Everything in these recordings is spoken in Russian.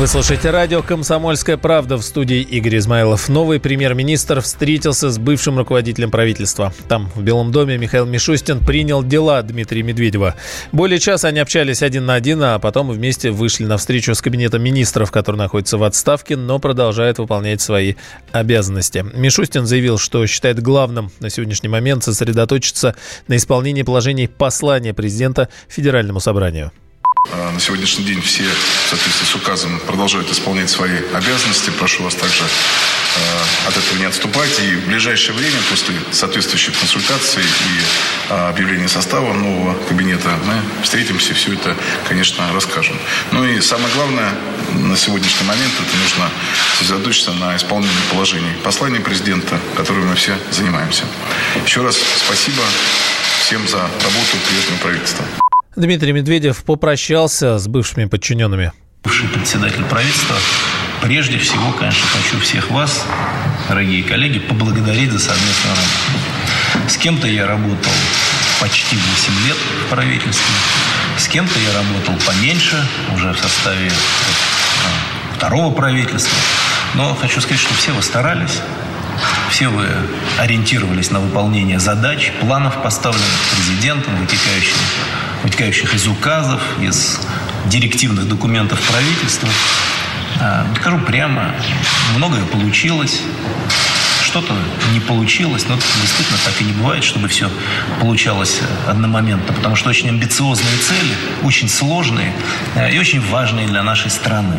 Вы слушаете радио «Комсомольская правда» в студии Игорь Измайлов. Новый премьер-министр встретился с бывшим руководителем правительства. Там, в Белом доме, Михаил Мишустин принял дела Дмитрия Медведева. Более часа они общались один на один, а потом вместе вышли на встречу с кабинетом министров, который находится в отставке, но продолжает выполнять свои обязанности. Мишустин заявил, что считает главным на сегодняшний момент сосредоточиться на исполнении положений послания президента Федеральному собранию. А, на сегодняшний день все в соответствии с указом продолжают исполнять свои обязанности. Прошу вас также э, от этого не отступать. И в ближайшее время, после соответствующих консультаций и э, объявления состава нового кабинета, мы встретимся и все это, конечно, расскажем. Ну и самое главное на сегодняшний момент это нужно сосредоточиться на исполнении положений послания президента, которым мы все занимаемся. Еще раз спасибо всем за работу прежнего правительства. Дмитрий Медведев попрощался с бывшими подчиненными. Бывший председатель правительства. Прежде всего, конечно, хочу всех вас, дорогие коллеги, поблагодарить за совместную работу. С кем-то я работал почти 8 лет в правительстве, с кем-то я работал поменьше, уже в составе вот, второго правительства. Но хочу сказать, что все вы старались, все вы ориентировались на выполнение задач, планов, поставленных президентом, вытекающих вытекающих из указов, из директивных документов правительства. А, скажу прямо, многое получилось, что-то не получилось, но действительно так и не бывает, чтобы все получалось одномоментно, потому что очень амбициозные цели, очень сложные э, и очень важные для нашей страны.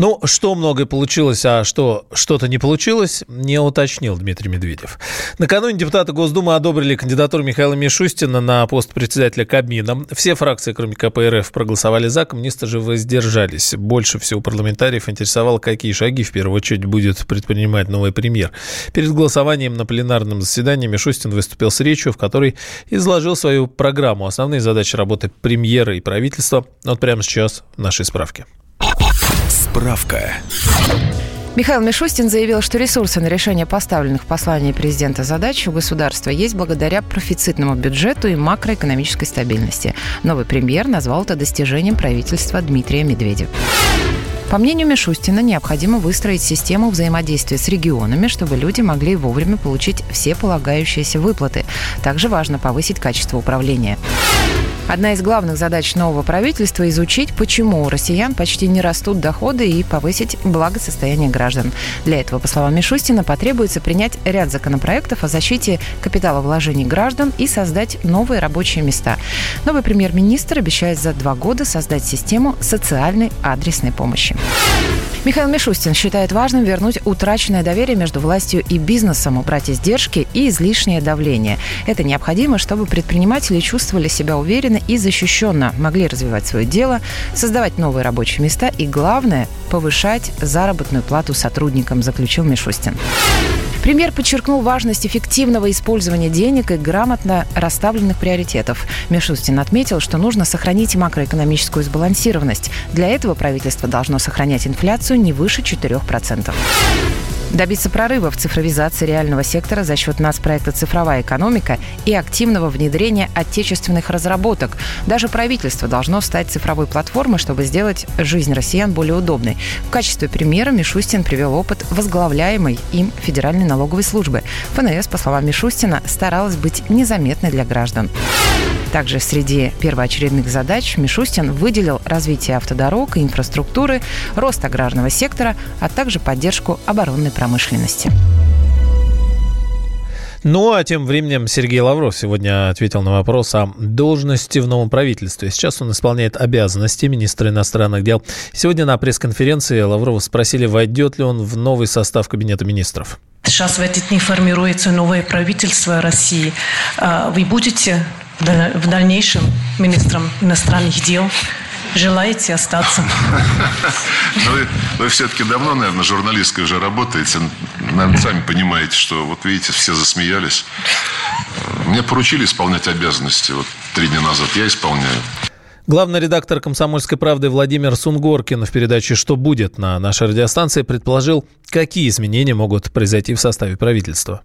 Ну, что многое получилось, а что что-то не получилось, не уточнил Дмитрий Медведев. Накануне депутаты Госдумы одобрили кандидатуру Михаила Мишустина на пост председателя Кабмина. Все фракции, кроме КПРФ, проголосовали за, коммунисты же воздержались. Больше всего парламентариев интересовало, какие шаги в первую очередь будет предпринимать новый премьер. Перед голосованием на пленарном заседании Мишустин выступил с речью, в которой изложил свою программу, основные задачи работы премьера и правительства. Вот прямо сейчас в нашей справке. Справка. Михаил Мишустин заявил, что ресурсы на решение поставленных в президента задач у государства есть благодаря профицитному бюджету и макроэкономической стабильности. Новый премьер назвал это достижением правительства Дмитрия Медведева. По мнению Мишустина, необходимо выстроить систему взаимодействия с регионами, чтобы люди могли вовремя получить все полагающиеся выплаты. Также важно повысить качество управления. Одна из главных задач нового правительства – изучить, почему у россиян почти не растут доходы и повысить благосостояние граждан. Для этого, по словам Мишустина, потребуется принять ряд законопроектов о защите капиталовложений граждан и создать новые рабочие места. Новый премьер-министр обещает за два года создать систему социальной адресной помощи. Михаил Мишустин считает важным вернуть утраченное доверие между властью и бизнесом, убрать издержки и излишнее давление. Это необходимо, чтобы предприниматели чувствовали себя уверенно и защищенно, могли развивать свое дело, создавать новые рабочие места и, главное, повышать заработную плату сотрудникам, заключил Мишустин. Премьер подчеркнул важность эффективного использования денег и грамотно расставленных приоритетов. Мишустин отметил, что нужно сохранить макроэкономическую сбалансированность. Для этого правительство должно сохранять инфляцию не выше 4%. Добиться прорыва в цифровизации реального сектора за счет нас проекта «Цифровая экономика» и активного внедрения отечественных разработок. Даже правительство должно стать цифровой платформой, чтобы сделать жизнь россиян более удобной. В качестве примера Мишустин привел опыт возглавляемой им Федеральной налоговой службы. ФНС, по словам Мишустина, старалась быть незаметной для граждан. Также среди первоочередных задач Мишустин выделил развитие автодорог и инфраструктуры, рост аграрного сектора, а также поддержку оборонной промышленности. Ну, а тем временем Сергей Лавров сегодня ответил на вопрос о должности в новом правительстве. Сейчас он исполняет обязанности министра иностранных дел. Сегодня на пресс-конференции Лаврова спросили, войдет ли он в новый состав Кабинета министров. Сейчас в эти дни формируется новое правительство России. А вы будете в дальнейшем министром иностранных дел. Желаете остаться? Ну, вы, вы все-таки давно, наверное, журналисткой уже работаете. Наверное, сами понимаете, что, вот видите, все засмеялись. Мне поручили исполнять обязанности. Вот три дня назад я исполняю. Главный редактор «Комсомольской правды» Владимир Сунгоркин в передаче «Что будет» на нашей радиостанции предположил, какие изменения могут произойти в составе правительства.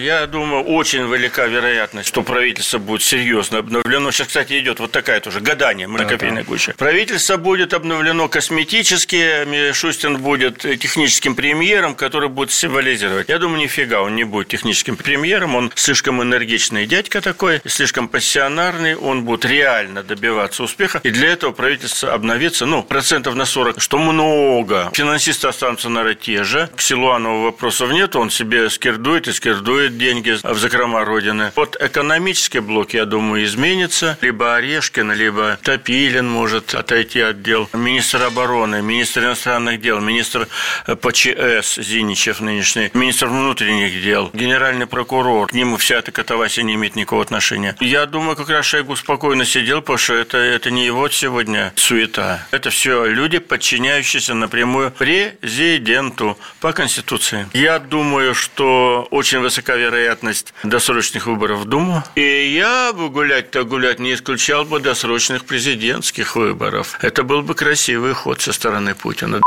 Я думаю, очень велика вероятность, что правительство будет серьезно обновлено. Сейчас, кстати, идет вот такая тоже гадание на копейной гуще. Правительство будет обновлено косметически, Мишустин будет техническим премьером, который будет символизировать. Я думаю, нифига, он не будет техническим премьером, он слишком энергичный дядька такой, слишком пассионарный, он будет реально добиваться успеха, и для этого правительство обновится, ну, процентов на 40, что много. Финансисты останутся, наверное, те же. К Силуанову вопросов нет, он себе скирдует и скирдует отдает деньги в закрома Родины. Вот экономический блок, я думаю, изменится. Либо Орешкин, либо Топилин может отойти от дел. Министр обороны, министр иностранных дел, министр э, ПЧС Зиничев нынешний, министр внутренних дел, генеральный прокурор. К нему вся эта катавасия не имеет никакого отношения. Я думаю, как раз Шойгу спокойно сидел, потому что это, это не его сегодня суета. Это все люди, подчиняющиеся напрямую президенту по Конституции. Я думаю, что очень высока вероятность досрочных выборов в Думу. И я бы гулять-то гулять не исключал бы досрочных президентских выборов. Это был бы красивый ход со стороны Путина.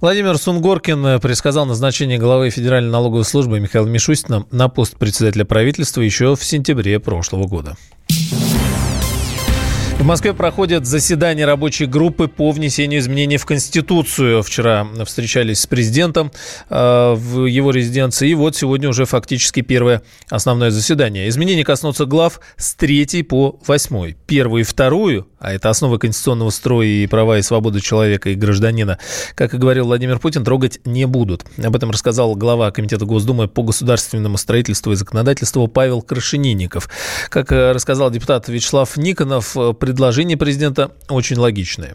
Владимир Сунгоркин предсказал назначение главы Федеральной налоговой службы Михаила Мишустина на пост председателя правительства еще в сентябре прошлого года. В Москве проходят заседания рабочей группы по внесению изменений в Конституцию. Вчера встречались с президентом э, в его резиденции. И вот сегодня уже фактически первое основное заседание. Изменения коснутся глав с 3 по 8. Первую и вторую, а это основа конституционного строя и права и свободы человека и гражданина, как и говорил Владимир Путин, трогать не будут. Об этом рассказал глава Комитета Госдумы по государственному строительству и законодательству Павел Крашенинников. Как э, рассказал депутат Вячеслав Никонов, пред предложения президента очень логичные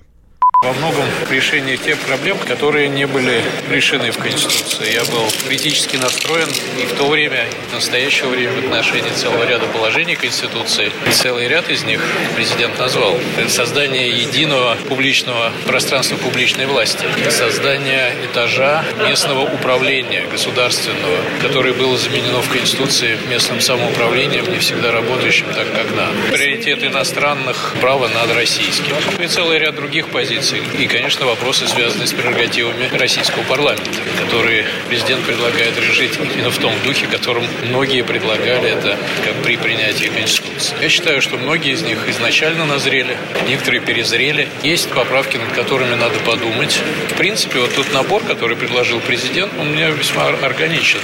во многом решение тех проблем, которые не были решены в Конституции. Я был критически настроен и в то время, и в настоящее время в отношении целого ряда положений Конституции. И целый ряд из них президент назвал. Создание единого публичного пространства публичной власти, создание этажа местного управления государственного, которое было заменено в Конституции местным самоуправлением, не всегда работающим так, как надо. Приоритет иностранных права над российским. И целый ряд других позиций и, конечно, вопросы, связанные с прерогативами российского парламента, которые президент предлагает решить именно в том духе, которым многие предлагали это как при принятии Конституции. Я считаю, что многие из них изначально назрели, некоторые перезрели. Есть поправки, над которыми надо подумать. В принципе, вот тот набор, который предложил президент, он мне весьма органичен.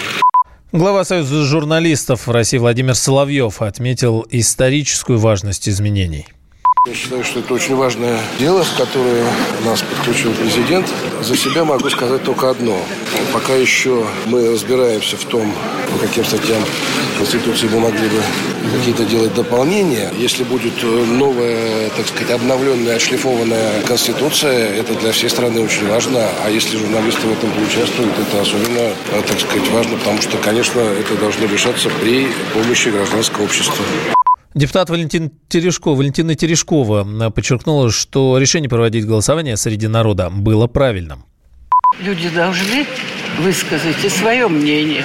Глава Союза журналистов России Владимир Соловьев отметил историческую важность изменений. Я считаю, что это очень важное дело, в которое нас подключил президент. За себя могу сказать только одно. Пока еще мы разбираемся в том, по каким статьям Конституции мы могли бы какие-то делать дополнения. Если будет новая, так сказать, обновленная, отшлифованная Конституция, это для всей страны очень важно. А если журналисты в этом поучаствуют, это особенно, так сказать, важно, потому что, конечно, это должно решаться при помощи гражданского общества. Депутат Валентин Терешков, Валентина Терешкова э, подчеркнула, что решение проводить голосование среди народа было правильным. Люди должны высказать и свое мнение.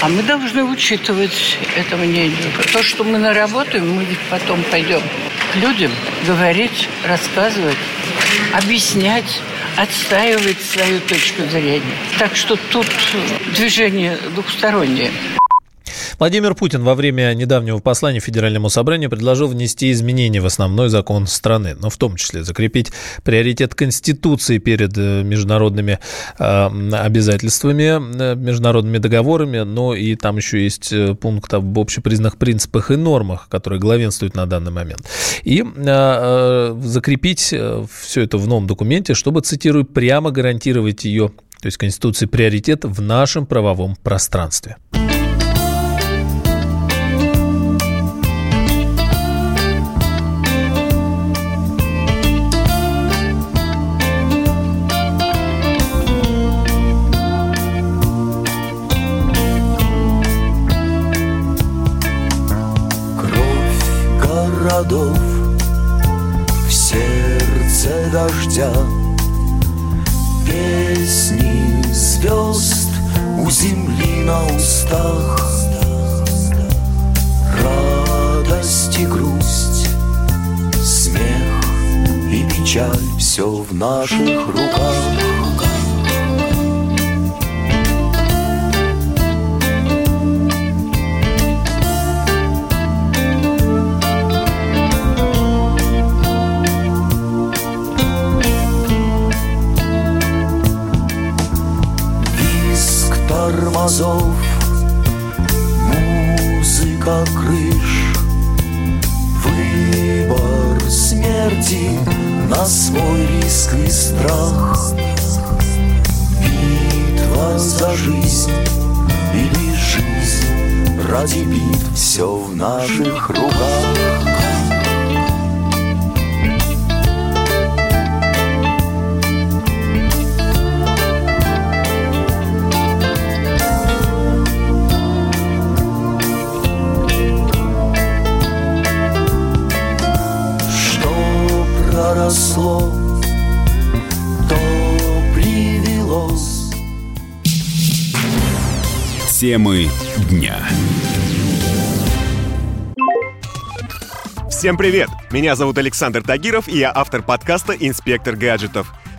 А мы должны учитывать это мнение. То, что мы наработаем, мы потом пойдем к людям говорить, рассказывать, объяснять, отстаивать свою точку зрения. Так что тут движение двухстороннее. Владимир Путин во время недавнего послания Федеральному собранию предложил внести изменения в основной закон страны, но в том числе закрепить приоритет Конституции перед э, международными э, обязательствами, э, международными договорами, но и там еще есть пункт об общепризнанных принципах и нормах, которые главенствуют на данный момент. И закрепить все это в новом документе, чтобы, цитирую, прямо гарантировать ее, то есть Конституции, приоритет в нашем правовом пространстве. все в наших руках. тормозов Музыка крыльев на свой риск и страх. Битва за жизнь или жизнь ради битв Все в наших руках проросло, то привелось Темы дня. Всем привет! Меня зовут Александр Тагиров, и я автор подкаста «Инспектор гаджетов».